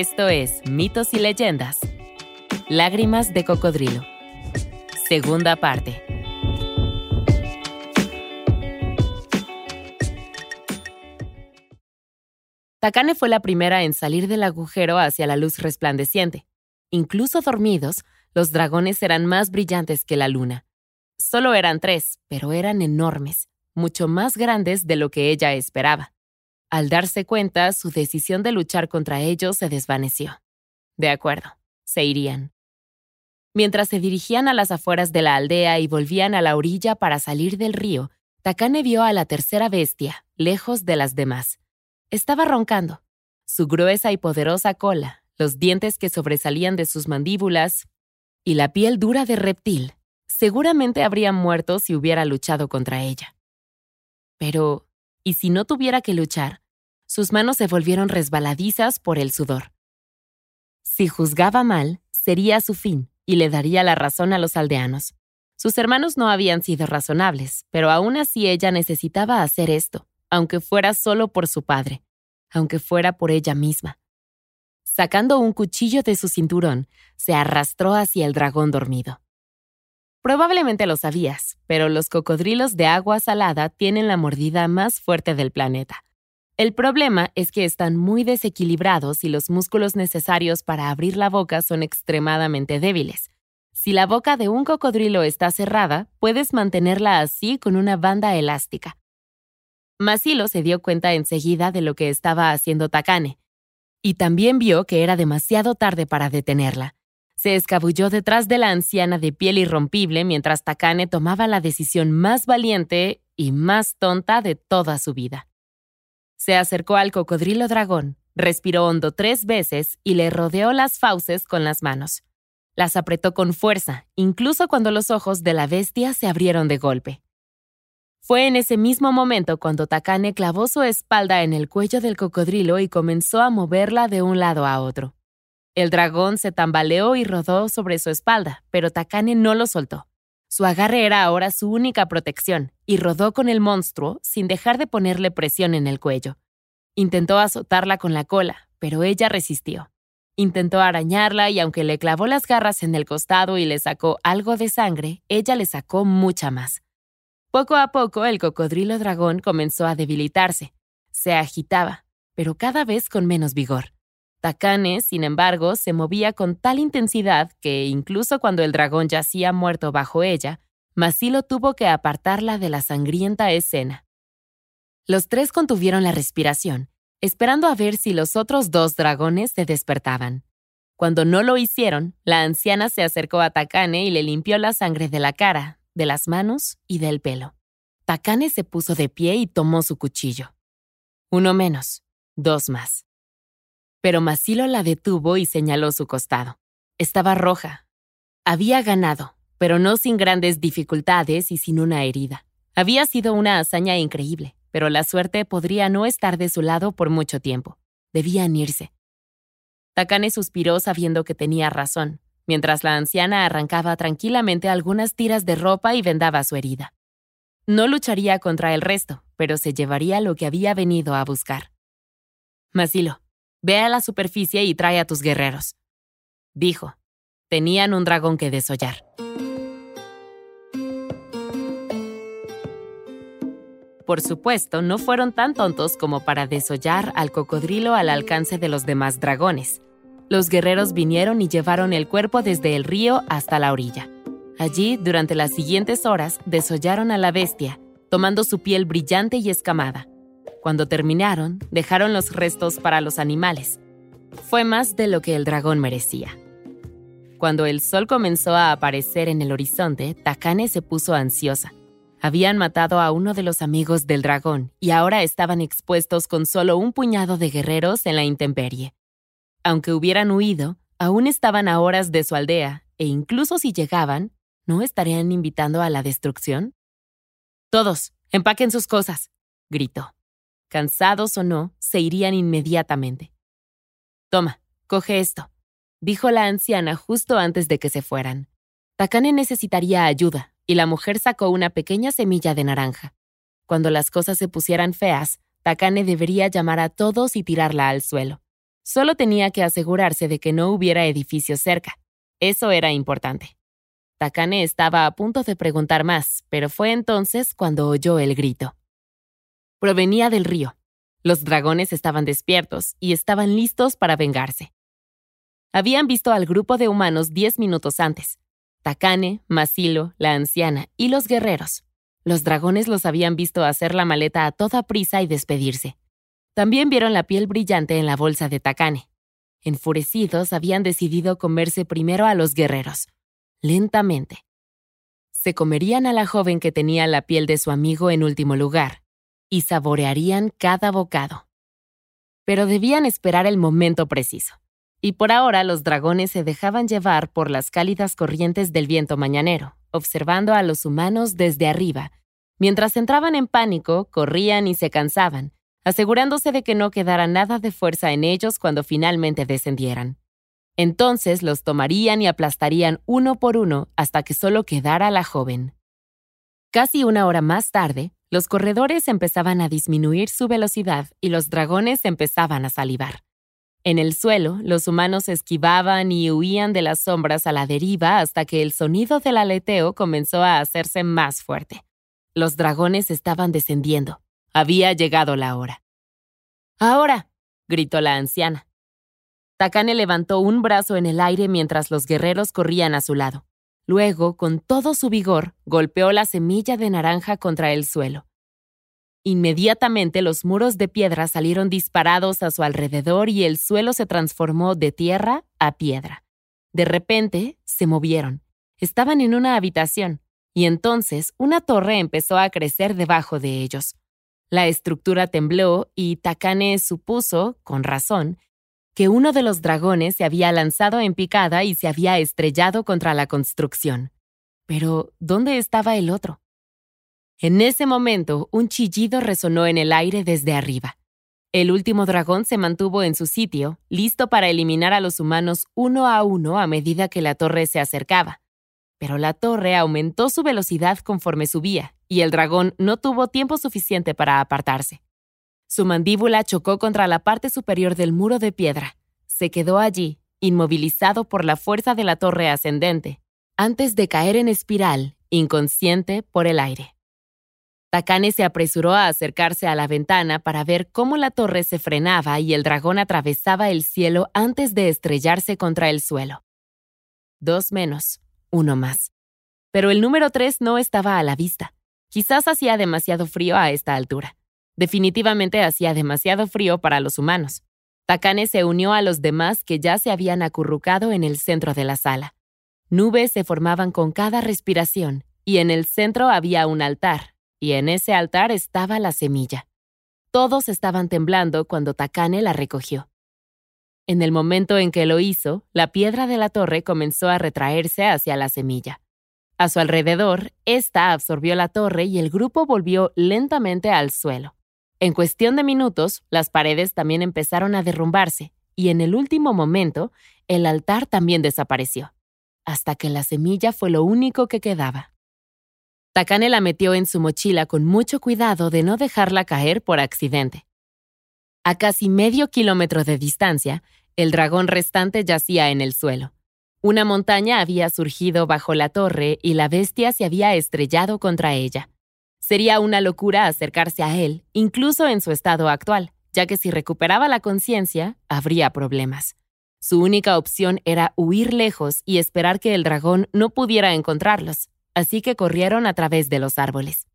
Esto es Mitos y Leyendas. Lágrimas de Cocodrilo. Segunda parte. Takane fue la primera en salir del agujero hacia la luz resplandeciente. Incluso dormidos, los dragones eran más brillantes que la luna. Solo eran tres, pero eran enormes, mucho más grandes de lo que ella esperaba. Al darse cuenta, su decisión de luchar contra ellos se desvaneció. De acuerdo, se irían. Mientras se dirigían a las afueras de la aldea y volvían a la orilla para salir del río, Takane vio a la tercera bestia, lejos de las demás. Estaba roncando. Su gruesa y poderosa cola, los dientes que sobresalían de sus mandíbulas y la piel dura de reptil, seguramente habrían muerto si hubiera luchado contra ella. Pero, y si no tuviera que luchar, sus manos se volvieron resbaladizas por el sudor. Si juzgaba mal, sería su fin y le daría la razón a los aldeanos. Sus hermanos no habían sido razonables, pero aún así ella necesitaba hacer esto, aunque fuera solo por su padre, aunque fuera por ella misma. Sacando un cuchillo de su cinturón, se arrastró hacia el dragón dormido. Probablemente lo sabías, pero los cocodrilos de agua salada tienen la mordida más fuerte del planeta. El problema es que están muy desequilibrados y los músculos necesarios para abrir la boca son extremadamente débiles. Si la boca de un cocodrilo está cerrada, puedes mantenerla así con una banda elástica. Masilo se dio cuenta enseguida de lo que estaba haciendo Takane, y también vio que era demasiado tarde para detenerla se escabulló detrás de la anciana de piel irrompible mientras Takane tomaba la decisión más valiente y más tonta de toda su vida. Se acercó al cocodrilo dragón, respiró hondo tres veces y le rodeó las fauces con las manos. Las apretó con fuerza, incluso cuando los ojos de la bestia se abrieron de golpe. Fue en ese mismo momento cuando Takane clavó su espalda en el cuello del cocodrilo y comenzó a moverla de un lado a otro. El dragón se tambaleó y rodó sobre su espalda, pero Takane no lo soltó. Su agarre era ahora su única protección, y rodó con el monstruo sin dejar de ponerle presión en el cuello. Intentó azotarla con la cola, pero ella resistió. Intentó arañarla y aunque le clavó las garras en el costado y le sacó algo de sangre, ella le sacó mucha más. Poco a poco el cocodrilo dragón comenzó a debilitarse. Se agitaba, pero cada vez con menos vigor. Takane, sin embargo, se movía con tal intensidad que, incluso cuando el dragón yacía muerto bajo ella, Masilo tuvo que apartarla de la sangrienta escena. Los tres contuvieron la respiración, esperando a ver si los otros dos dragones se despertaban. Cuando no lo hicieron, la anciana se acercó a Takane y le limpió la sangre de la cara, de las manos y del pelo. Takane se puso de pie y tomó su cuchillo. Uno menos, dos más pero Masilo la detuvo y señaló su costado. Estaba roja. Había ganado, pero no sin grandes dificultades y sin una herida. Había sido una hazaña increíble, pero la suerte podría no estar de su lado por mucho tiempo. Debían irse. Takane suspiró sabiendo que tenía razón, mientras la anciana arrancaba tranquilamente algunas tiras de ropa y vendaba su herida. No lucharía contra el resto, pero se llevaría lo que había venido a buscar. Masilo, Ve a la superficie y trae a tus guerreros. Dijo. Tenían un dragón que desollar. Por supuesto, no fueron tan tontos como para desollar al cocodrilo al alcance de los demás dragones. Los guerreros vinieron y llevaron el cuerpo desde el río hasta la orilla. Allí, durante las siguientes horas, desollaron a la bestia, tomando su piel brillante y escamada. Cuando terminaron, dejaron los restos para los animales. Fue más de lo que el dragón merecía. Cuando el sol comenzó a aparecer en el horizonte, Takane se puso ansiosa. Habían matado a uno de los amigos del dragón y ahora estaban expuestos con solo un puñado de guerreros en la intemperie. Aunque hubieran huido, aún estaban a horas de su aldea e incluso si llegaban, ¿no estarían invitando a la destrucción? Todos, empaquen sus cosas, gritó cansados o no, se irían inmediatamente. Toma, coge esto, dijo la anciana justo antes de que se fueran. Takane necesitaría ayuda, y la mujer sacó una pequeña semilla de naranja. Cuando las cosas se pusieran feas, Takane debería llamar a todos y tirarla al suelo. Solo tenía que asegurarse de que no hubiera edificios cerca. Eso era importante. Takane estaba a punto de preguntar más, pero fue entonces cuando oyó el grito. Provenía del río. Los dragones estaban despiertos y estaban listos para vengarse. Habían visto al grupo de humanos diez minutos antes. Takane, Masilo, la anciana y los guerreros. Los dragones los habían visto hacer la maleta a toda prisa y despedirse. También vieron la piel brillante en la bolsa de Takane. Enfurecidos, habían decidido comerse primero a los guerreros, lentamente. Se comerían a la joven que tenía la piel de su amigo en último lugar, y saborearían cada bocado. Pero debían esperar el momento preciso. Y por ahora los dragones se dejaban llevar por las cálidas corrientes del viento mañanero, observando a los humanos desde arriba. Mientras entraban en pánico, corrían y se cansaban, asegurándose de que no quedara nada de fuerza en ellos cuando finalmente descendieran. Entonces los tomarían y aplastarían uno por uno hasta que solo quedara la joven. Casi una hora más tarde, los corredores empezaban a disminuir su velocidad y los dragones empezaban a salivar. En el suelo, los humanos esquivaban y huían de las sombras a la deriva hasta que el sonido del aleteo comenzó a hacerse más fuerte. Los dragones estaban descendiendo. Había llegado la hora. ¡Ahora! gritó la anciana. Takane levantó un brazo en el aire mientras los guerreros corrían a su lado. Luego, con todo su vigor, golpeó la semilla de naranja contra el suelo. Inmediatamente los muros de piedra salieron disparados a su alrededor y el suelo se transformó de tierra a piedra. De repente, se movieron. Estaban en una habitación, y entonces una torre empezó a crecer debajo de ellos. La estructura tembló y Takane supuso, con razón, que uno de los dragones se había lanzado en picada y se había estrellado contra la construcción. Pero, ¿dónde estaba el otro? En ese momento, un chillido resonó en el aire desde arriba. El último dragón se mantuvo en su sitio, listo para eliminar a los humanos uno a uno a medida que la torre se acercaba. Pero la torre aumentó su velocidad conforme subía, y el dragón no tuvo tiempo suficiente para apartarse. Su mandíbula chocó contra la parte superior del muro de piedra. Se quedó allí, inmovilizado por la fuerza de la torre ascendente, antes de caer en espiral, inconsciente por el aire. Takane se apresuró a acercarse a la ventana para ver cómo la torre se frenaba y el dragón atravesaba el cielo antes de estrellarse contra el suelo. Dos menos, uno más. Pero el número tres no estaba a la vista. Quizás hacía demasiado frío a esta altura. Definitivamente hacía demasiado frío para los humanos. Takane se unió a los demás que ya se habían acurrucado en el centro de la sala. Nubes se formaban con cada respiración, y en el centro había un altar, y en ese altar estaba la semilla. Todos estaban temblando cuando Takane la recogió. En el momento en que lo hizo, la piedra de la torre comenzó a retraerse hacia la semilla. A su alrededor, ésta absorbió la torre y el grupo volvió lentamente al suelo. En cuestión de minutos, las paredes también empezaron a derrumbarse, y en el último momento, el altar también desapareció, hasta que la semilla fue lo único que quedaba. Takane la metió en su mochila con mucho cuidado de no dejarla caer por accidente. A casi medio kilómetro de distancia, el dragón restante yacía en el suelo. Una montaña había surgido bajo la torre y la bestia se había estrellado contra ella. Sería una locura acercarse a él, incluso en su estado actual, ya que si recuperaba la conciencia, habría problemas. Su única opción era huir lejos y esperar que el dragón no pudiera encontrarlos, así que corrieron a través de los árboles.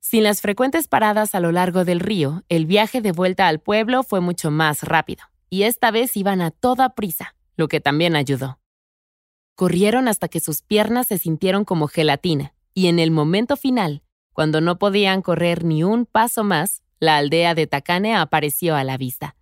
Sin las frecuentes paradas a lo largo del río, el viaje de vuelta al pueblo fue mucho más rápido, y esta vez iban a toda prisa, lo que también ayudó. Corrieron hasta que sus piernas se sintieron como gelatina, y en el momento final, cuando no podían correr ni un paso más, la aldea de Takane apareció a la vista.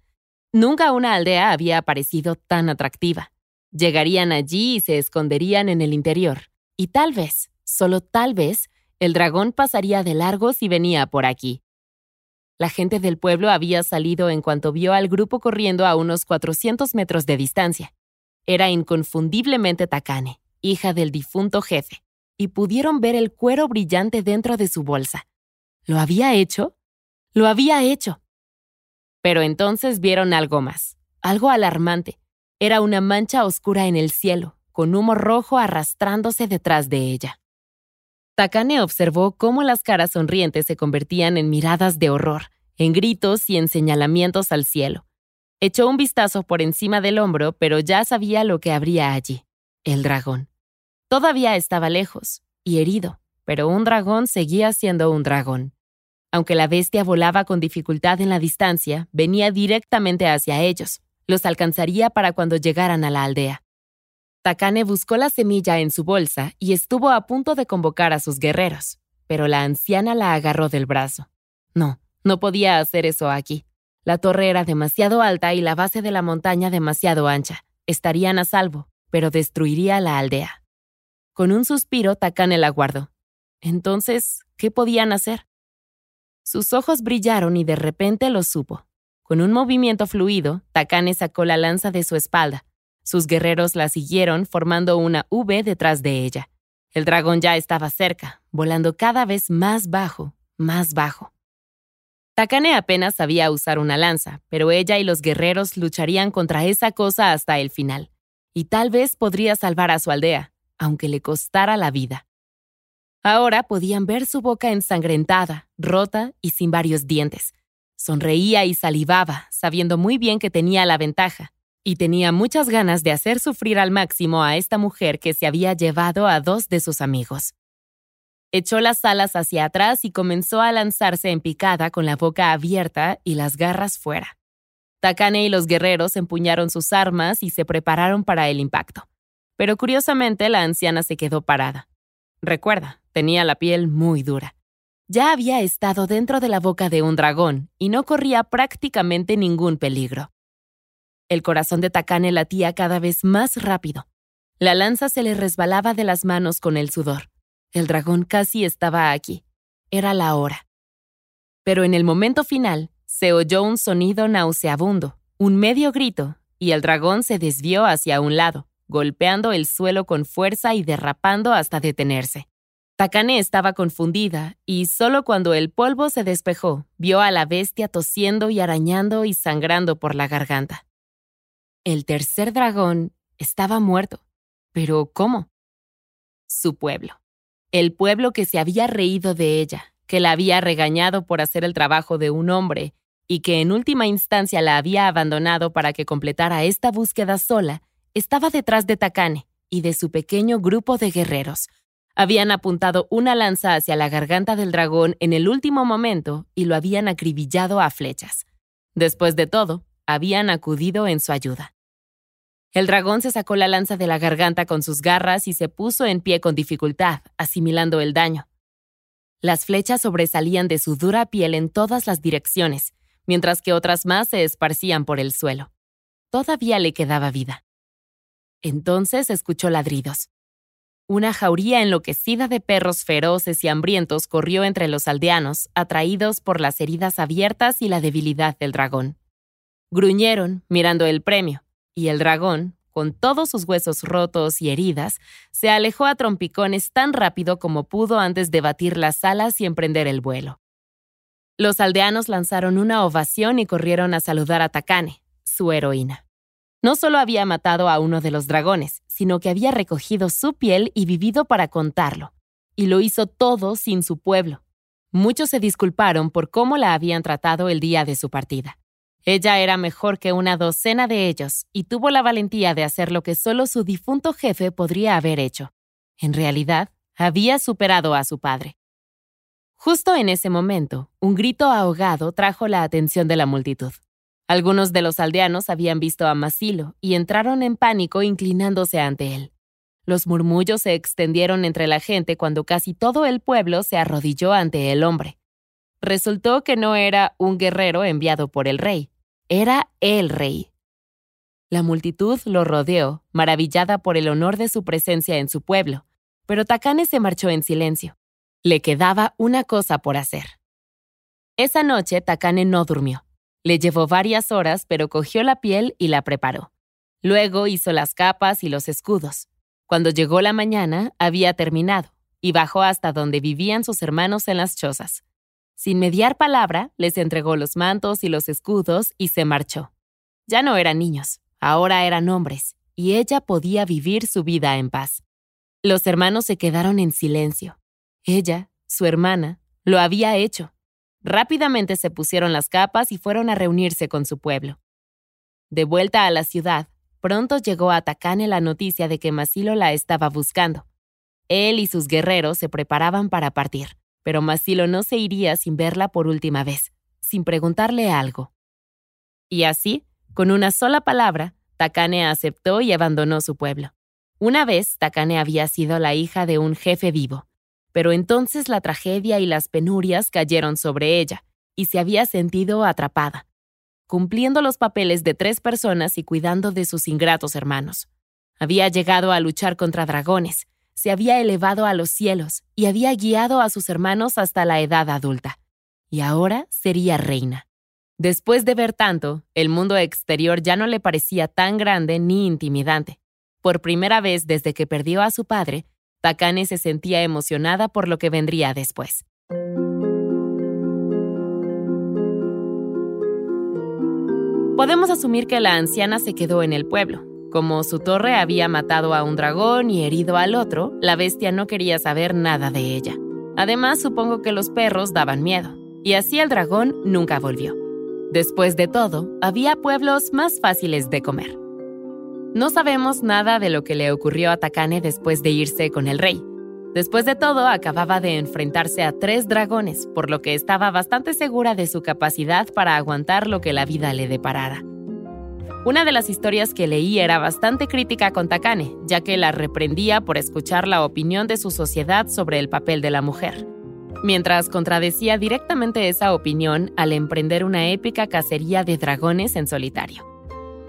Nunca una aldea había aparecido tan atractiva. Llegarían allí y se esconderían en el interior. Y tal vez, solo tal vez, el dragón pasaría de largo si venía por aquí. La gente del pueblo había salido en cuanto vio al grupo corriendo a unos 400 metros de distancia. Era inconfundiblemente Takane, hija del difunto jefe, y pudieron ver el cuero brillante dentro de su bolsa. ¿Lo había hecho? Lo había hecho. Pero entonces vieron algo más. algo alarmante. Era una mancha oscura en el cielo, con humo rojo arrastrándose detrás de ella. Takane observó cómo las caras sonrientes se convertían en miradas de horror, en gritos y en señalamientos al cielo. Echó un vistazo por encima del hombro, pero ya sabía lo que habría allí. El dragón. Todavía estaba lejos y herido, pero un dragón seguía siendo un dragón. Aunque la bestia volaba con dificultad en la distancia, venía directamente hacia ellos. Los alcanzaría para cuando llegaran a la aldea. Takane buscó la semilla en su bolsa y estuvo a punto de convocar a sus guerreros, pero la anciana la agarró del brazo. No, no podía hacer eso aquí. La torre era demasiado alta y la base de la montaña demasiado ancha. Estarían a salvo, pero destruiría la aldea. Con un suspiro, Takane la guardó. Entonces, ¿qué podían hacer? Sus ojos brillaron y de repente lo supo. Con un movimiento fluido, Takane sacó la lanza de su espalda. Sus guerreros la siguieron formando una V detrás de ella. El dragón ya estaba cerca, volando cada vez más bajo, más bajo. Takane apenas sabía usar una lanza, pero ella y los guerreros lucharían contra esa cosa hasta el final. Y tal vez podría salvar a su aldea, aunque le costara la vida. Ahora podían ver su boca ensangrentada, rota y sin varios dientes. Sonreía y salivaba, sabiendo muy bien que tenía la ventaja, y tenía muchas ganas de hacer sufrir al máximo a esta mujer que se había llevado a dos de sus amigos. Echó las alas hacia atrás y comenzó a lanzarse en picada con la boca abierta y las garras fuera. Takane y los guerreros empuñaron sus armas y se prepararon para el impacto. Pero curiosamente la anciana se quedó parada. Recuerda, tenía la piel muy dura. Ya había estado dentro de la boca de un dragón y no corría prácticamente ningún peligro. El corazón de Takane latía cada vez más rápido. La lanza se le resbalaba de las manos con el sudor. El dragón casi estaba aquí. Era la hora. Pero en el momento final, se oyó un sonido nauseabundo, un medio grito, y el dragón se desvió hacia un lado golpeando el suelo con fuerza y derrapando hasta detenerse. Takane estaba confundida y solo cuando el polvo se despejó vio a la bestia tosiendo y arañando y sangrando por la garganta. El tercer dragón estaba muerto. ¿Pero cómo? Su pueblo. El pueblo que se había reído de ella, que la había regañado por hacer el trabajo de un hombre y que en última instancia la había abandonado para que completara esta búsqueda sola, estaba detrás de Takane y de su pequeño grupo de guerreros. Habían apuntado una lanza hacia la garganta del dragón en el último momento y lo habían acribillado a flechas. Después de todo, habían acudido en su ayuda. El dragón se sacó la lanza de la garganta con sus garras y se puso en pie con dificultad, asimilando el daño. Las flechas sobresalían de su dura piel en todas las direcciones, mientras que otras más se esparcían por el suelo. Todavía le quedaba vida. Entonces escuchó ladridos. Una jauría enloquecida de perros feroces y hambrientos corrió entre los aldeanos, atraídos por las heridas abiertas y la debilidad del dragón. Gruñeron, mirando el premio, y el dragón, con todos sus huesos rotos y heridas, se alejó a trompicones tan rápido como pudo antes de batir las alas y emprender el vuelo. Los aldeanos lanzaron una ovación y corrieron a saludar a Takane, su heroína. No solo había matado a uno de los dragones, sino que había recogido su piel y vivido para contarlo. Y lo hizo todo sin su pueblo. Muchos se disculparon por cómo la habían tratado el día de su partida. Ella era mejor que una docena de ellos y tuvo la valentía de hacer lo que solo su difunto jefe podría haber hecho. En realidad, había superado a su padre. Justo en ese momento, un grito ahogado trajo la atención de la multitud. Algunos de los aldeanos habían visto a Masilo y entraron en pánico inclinándose ante él. Los murmullos se extendieron entre la gente cuando casi todo el pueblo se arrodilló ante el hombre. Resultó que no era un guerrero enviado por el rey, era el rey. La multitud lo rodeó, maravillada por el honor de su presencia en su pueblo, pero Takane se marchó en silencio. Le quedaba una cosa por hacer. Esa noche Takane no durmió. Le llevó varias horas, pero cogió la piel y la preparó. Luego hizo las capas y los escudos. Cuando llegó la mañana, había terminado, y bajó hasta donde vivían sus hermanos en las chozas. Sin mediar palabra, les entregó los mantos y los escudos y se marchó. Ya no eran niños, ahora eran hombres, y ella podía vivir su vida en paz. Los hermanos se quedaron en silencio. Ella, su hermana, lo había hecho. Rápidamente se pusieron las capas y fueron a reunirse con su pueblo. De vuelta a la ciudad, pronto llegó a Takane la noticia de que Masilo la estaba buscando. Él y sus guerreros se preparaban para partir, pero Masilo no se iría sin verla por última vez, sin preguntarle algo. Y así, con una sola palabra, Takane aceptó y abandonó su pueblo. Una vez, Takane había sido la hija de un jefe vivo, pero entonces la tragedia y las penurias cayeron sobre ella, y se había sentido atrapada, cumpliendo los papeles de tres personas y cuidando de sus ingratos hermanos. Había llegado a luchar contra dragones, se había elevado a los cielos y había guiado a sus hermanos hasta la edad adulta. Y ahora sería reina. Después de ver tanto, el mundo exterior ya no le parecía tan grande ni intimidante. Por primera vez desde que perdió a su padre, Takane se sentía emocionada por lo que vendría después. Podemos asumir que la anciana se quedó en el pueblo. Como su torre había matado a un dragón y herido al otro, la bestia no quería saber nada de ella. Además, supongo que los perros daban miedo, y así el dragón nunca volvió. Después de todo, había pueblos más fáciles de comer. No sabemos nada de lo que le ocurrió a Takane después de irse con el rey. Después de todo, acababa de enfrentarse a tres dragones, por lo que estaba bastante segura de su capacidad para aguantar lo que la vida le deparara. Una de las historias que leí era bastante crítica con Takane, ya que la reprendía por escuchar la opinión de su sociedad sobre el papel de la mujer mientras contradecía directamente esa opinión al emprender una épica cacería de dragones en solitario.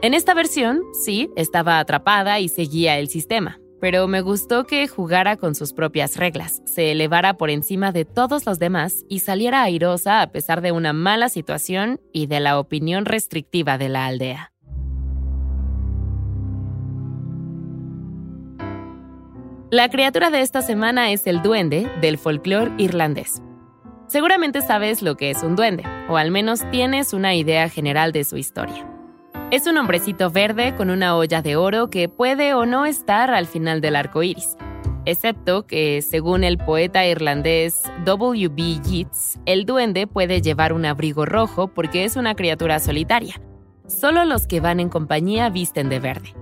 En esta versión, sí, estaba atrapada y seguía el sistema, pero me gustó que jugara con sus propias reglas, se elevara por encima de todos los demás y saliera airosa a pesar de una mala situación y de la opinión restrictiva de la aldea. La criatura de esta semana es el duende del folclore irlandés. Seguramente sabes lo que es un duende, o al menos tienes una idea general de su historia. Es un hombrecito verde con una olla de oro que puede o no estar al final del arco iris, excepto que, según el poeta irlandés W.B. Yeats, el duende puede llevar un abrigo rojo porque es una criatura solitaria. Solo los que van en compañía visten de verde.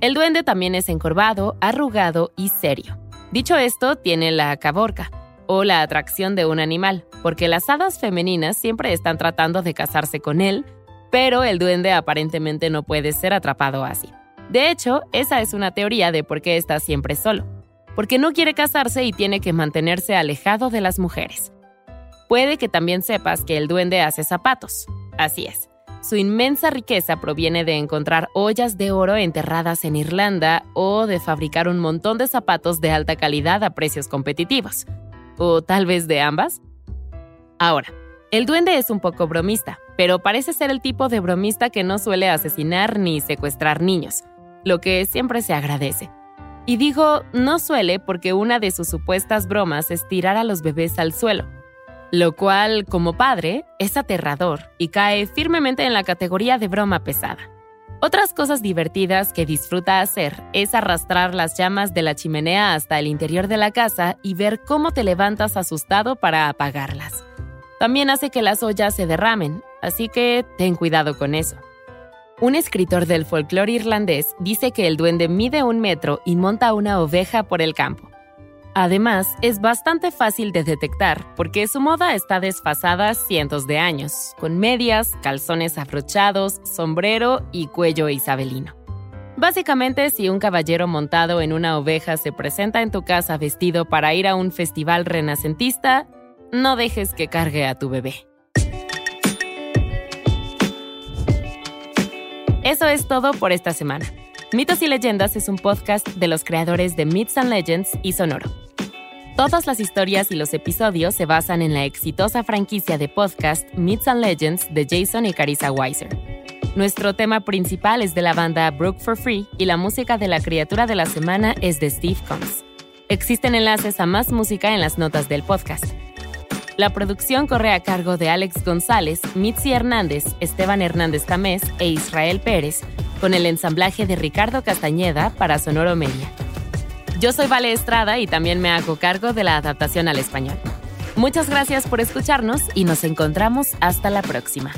El duende también es encorvado, arrugado y serio. Dicho esto, tiene la caborca, o la atracción de un animal, porque las hadas femeninas siempre están tratando de casarse con él, pero el duende aparentemente no puede ser atrapado así. De hecho, esa es una teoría de por qué está siempre solo, porque no quiere casarse y tiene que mantenerse alejado de las mujeres. Puede que también sepas que el duende hace zapatos. Así es. Su inmensa riqueza proviene de encontrar ollas de oro enterradas en Irlanda o de fabricar un montón de zapatos de alta calidad a precios competitivos. ¿O tal vez de ambas? Ahora, el duende es un poco bromista, pero parece ser el tipo de bromista que no suele asesinar ni secuestrar niños, lo que siempre se agradece. Y digo no suele porque una de sus supuestas bromas es tirar a los bebés al suelo, lo cual, como padre, es aterrador y cae firmemente en la categoría de broma pesada. Otras cosas divertidas que disfruta hacer es arrastrar las llamas de la chimenea hasta el interior de la casa y ver cómo te levantas asustado para apagarlas. También hace que las ollas se derramen, así que ten cuidado con eso. Un escritor del folclore irlandés dice que el duende mide un metro y monta una oveja por el campo. Además, es bastante fácil de detectar porque su moda está desfasada cientos de años, con medias, calzones afrochados, sombrero y cuello isabelino. Básicamente, si un caballero montado en una oveja se presenta en tu casa vestido para ir a un festival renacentista, no dejes que cargue a tu bebé. Eso es todo por esta semana. Mitos y Leyendas es un podcast de los creadores de Myths and Legends y Sonoro. Todas las historias y los episodios se basan en la exitosa franquicia de podcast Myths and Legends de Jason y Carissa Weiser. Nuestro tema principal es de la banda Brook for Free y la música de la criatura de la semana es de Steve Combs. Existen enlaces a más música en las notas del podcast. La producción corre a cargo de Alex González, Mitzi Hernández, Esteban Hernández Tamés e Israel Pérez, con el ensamblaje de Ricardo Castañeda para Sonoro Media. Yo soy Vale Estrada y también me hago cargo de la adaptación al español. Muchas gracias por escucharnos y nos encontramos hasta la próxima.